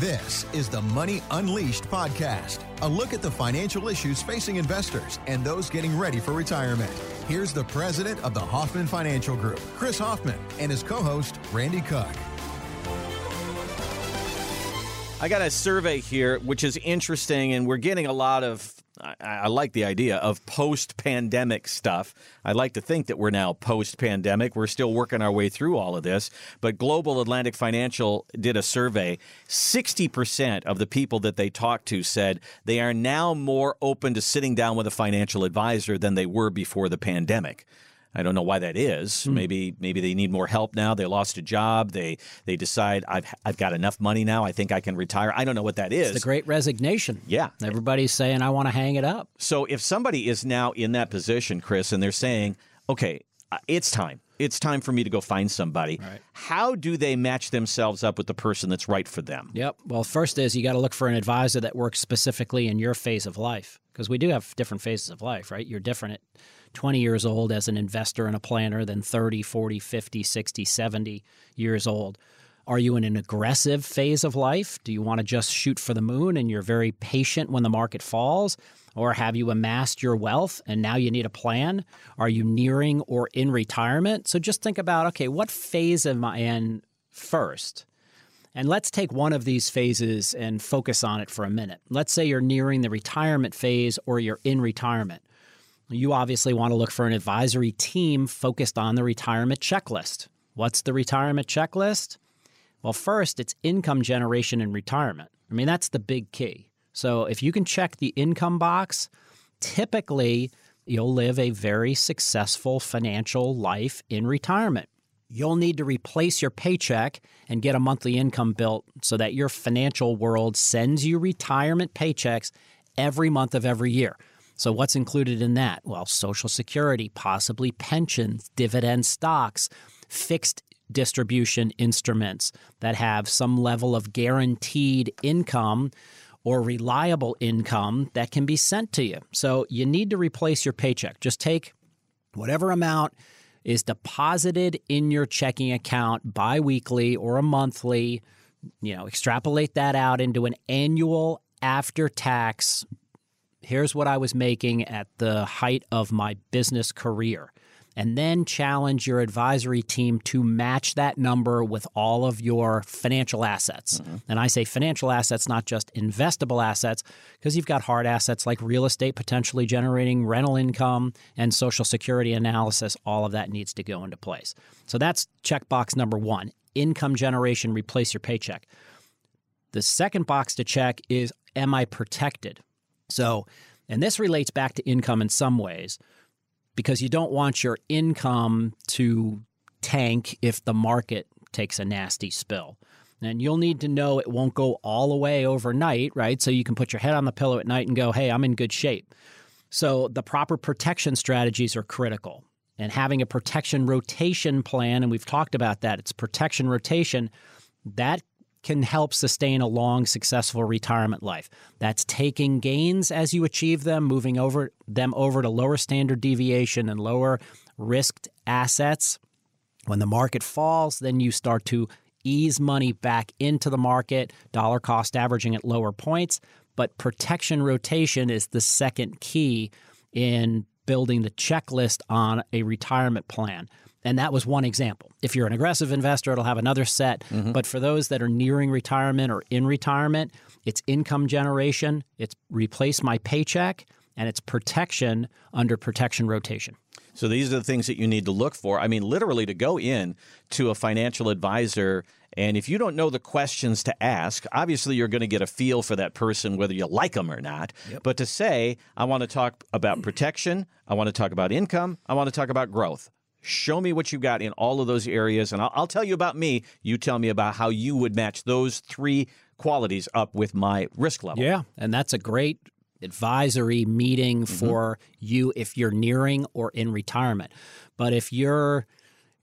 This is the Money Unleashed podcast, a look at the financial issues facing investors and those getting ready for retirement. Here's the president of the Hoffman Financial Group, Chris Hoffman, and his co host, Randy Cook. I got a survey here, which is interesting, and we're getting a lot of I, I, like the idea of post pandemic stuff. I like to think that we're now post pandemic. We're still working our way through all of this. But Global Atlantic Financial did a survey. 60% of the people that they talked to said they are now more open to sitting down with a financial advisor than they were before the pandemic. I don't know why that is. Mm. Maybe maybe they need more help now. They lost a job. They they decide I've I've got enough money now. I think I can retire. I don't know what that is. It's the great resignation. Yeah. Everybody's saying I want to hang it up. So if somebody is now in that position, Chris, and they're saying, "Okay, uh, it's time. It's time for me to go find somebody." Right. How do they match themselves up with the person that's right for them? Yep. Well, first is you got to look for an advisor that works specifically in your phase of life because we do have different phases of life, right? You're different at 20 years old as an investor and a planner than 30, 40, 50, 60, 70 years old. Are you in an aggressive phase of life? Do you want to just shoot for the moon and you're very patient when the market falls? Or have you amassed your wealth and now you need a plan? Are you nearing or in retirement? So just think about okay, what phase am I in first? And let's take one of these phases and focus on it for a minute. Let's say you're nearing the retirement phase or you're in retirement. You obviously want to look for an advisory team focused on the retirement checklist. What's the retirement checklist? Well, first, it's income generation and retirement. I mean, that's the big key. So if you can check the income box, typically you'll live a very successful financial life in retirement. You'll need to replace your paycheck and get a monthly income built so that your financial world sends you retirement paychecks every month of every year. So, what's included in that? Well, Social Security, possibly pensions, dividend stocks, fixed distribution instruments that have some level of guaranteed income or reliable income that can be sent to you. So, you need to replace your paycheck. Just take whatever amount is deposited in your checking account biweekly or a monthly, you know, extrapolate that out into an annual after tax here's what I was making at the height of my business career. And then challenge your advisory team to match that number with all of your financial assets. Mm-hmm. And I say financial assets, not just investable assets, because you've got hard assets like real estate potentially generating rental income and social security analysis. All of that needs to go into place. So that's checkbox number one income generation, replace your paycheck. The second box to check is Am I protected? So, and this relates back to income in some ways because you don't want your income to tank if the market takes a nasty spill. And you'll need to know it won't go all the way overnight, right? So you can put your head on the pillow at night and go, hey, I'm in good shape. So the proper protection strategies are critical. And having a protection rotation plan, and we've talked about that, it's protection rotation, that can help sustain a long, successful retirement life. That's taking gains as you achieve them, moving over them over to lower standard deviation and lower risked assets. When the market falls, then you start to ease money back into the market, dollar cost averaging at lower points. But protection rotation is the second key in building the checklist on a retirement plan. And that was one example. If you're an aggressive investor, it'll have another set. Mm-hmm. But for those that are nearing retirement or in retirement, it's income generation, it's replace my paycheck, and it's protection under protection rotation. So these are the things that you need to look for. I mean, literally to go in to a financial advisor and if you don't know the questions to ask, obviously you're going to get a feel for that person, whether you like them or not. Yep. But to say, I want to talk about protection, I want to talk about income, I want to talk about growth. Show me what you got in all of those areas, and I'll, I'll tell you about me. You tell me about how you would match those three qualities up with my risk level. Yeah, and that's a great advisory meeting mm-hmm. for you if you're nearing or in retirement. But if you're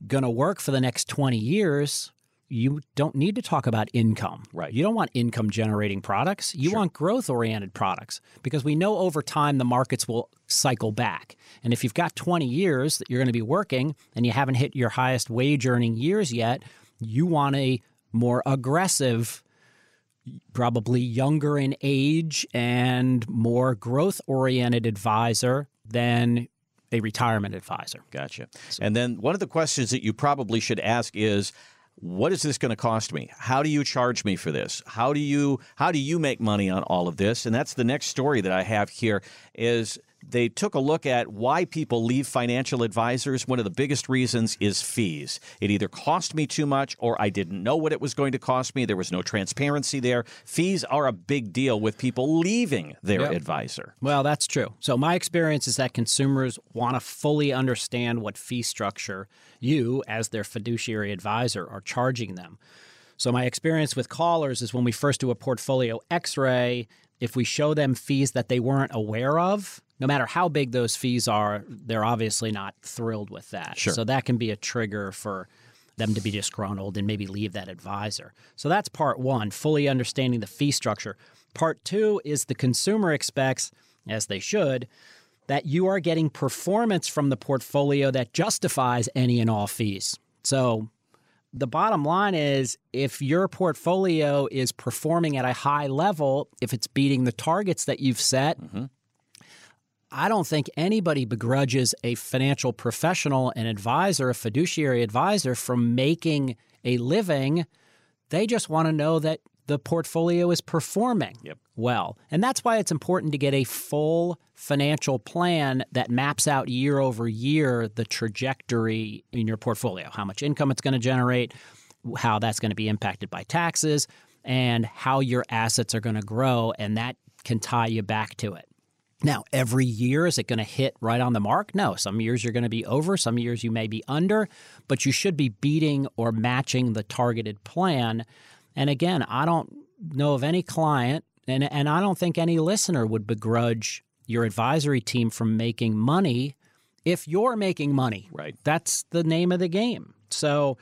going to work for the next 20 years, you don't need to talk about income. Right. You don't want income generating products. You sure. want growth oriented products because we know over time the markets will cycle back. And if you've got 20 years that you're going to be working and you haven't hit your highest wage earning years yet, you want a more aggressive probably younger in age and more growth oriented advisor than a retirement advisor. Gotcha. And then one of the questions that you probably should ask is what is this going to cost me? How do you charge me for this? How do you how do you make money on all of this? And that's the next story that I have here is they took a look at why people leave financial advisors. One of the biggest reasons is fees. It either cost me too much or I didn't know what it was going to cost me. There was no transparency there. Fees are a big deal with people leaving their yep. advisor. Well, that's true. So, my experience is that consumers want to fully understand what fee structure you, as their fiduciary advisor, are charging them. So, my experience with callers is when we first do a portfolio x ray, if we show them fees that they weren't aware of, no matter how big those fees are, they're obviously not thrilled with that. Sure. So that can be a trigger for them to be disgruntled and maybe leave that advisor. So that's part one, fully understanding the fee structure. Part two is the consumer expects, as they should, that you are getting performance from the portfolio that justifies any and all fees. So the bottom line is if your portfolio is performing at a high level, if it's beating the targets that you've set, mm-hmm. I don't think anybody begrudges a financial professional, an advisor, a fiduciary advisor from making a living. They just want to know that the portfolio is performing yep. well. And that's why it's important to get a full financial plan that maps out year over year the trajectory in your portfolio, how much income it's going to generate, how that's going to be impacted by taxes, and how your assets are going to grow. And that can tie you back to it. Now, every year, is it going to hit right on the mark? No. Some years you're going to be over, some years you may be under, but you should be beating or matching the targeted plan. And again, I don't know of any client, and, and I don't think any listener would begrudge your advisory team from making money if you're making money. Right. That's the name of the game. So,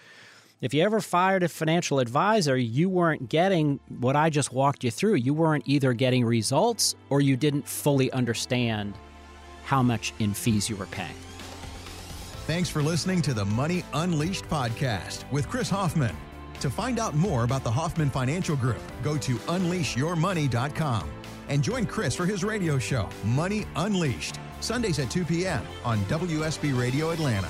if you ever fired a financial advisor, you weren't getting what I just walked you through. You weren't either getting results or you didn't fully understand how much in fees you were paying. Thanks for listening to the Money Unleashed podcast with Chris Hoffman. To find out more about the Hoffman Financial Group, go to unleashyourmoney.com and join Chris for his radio show, Money Unleashed, Sundays at 2 p.m. on WSB Radio Atlanta.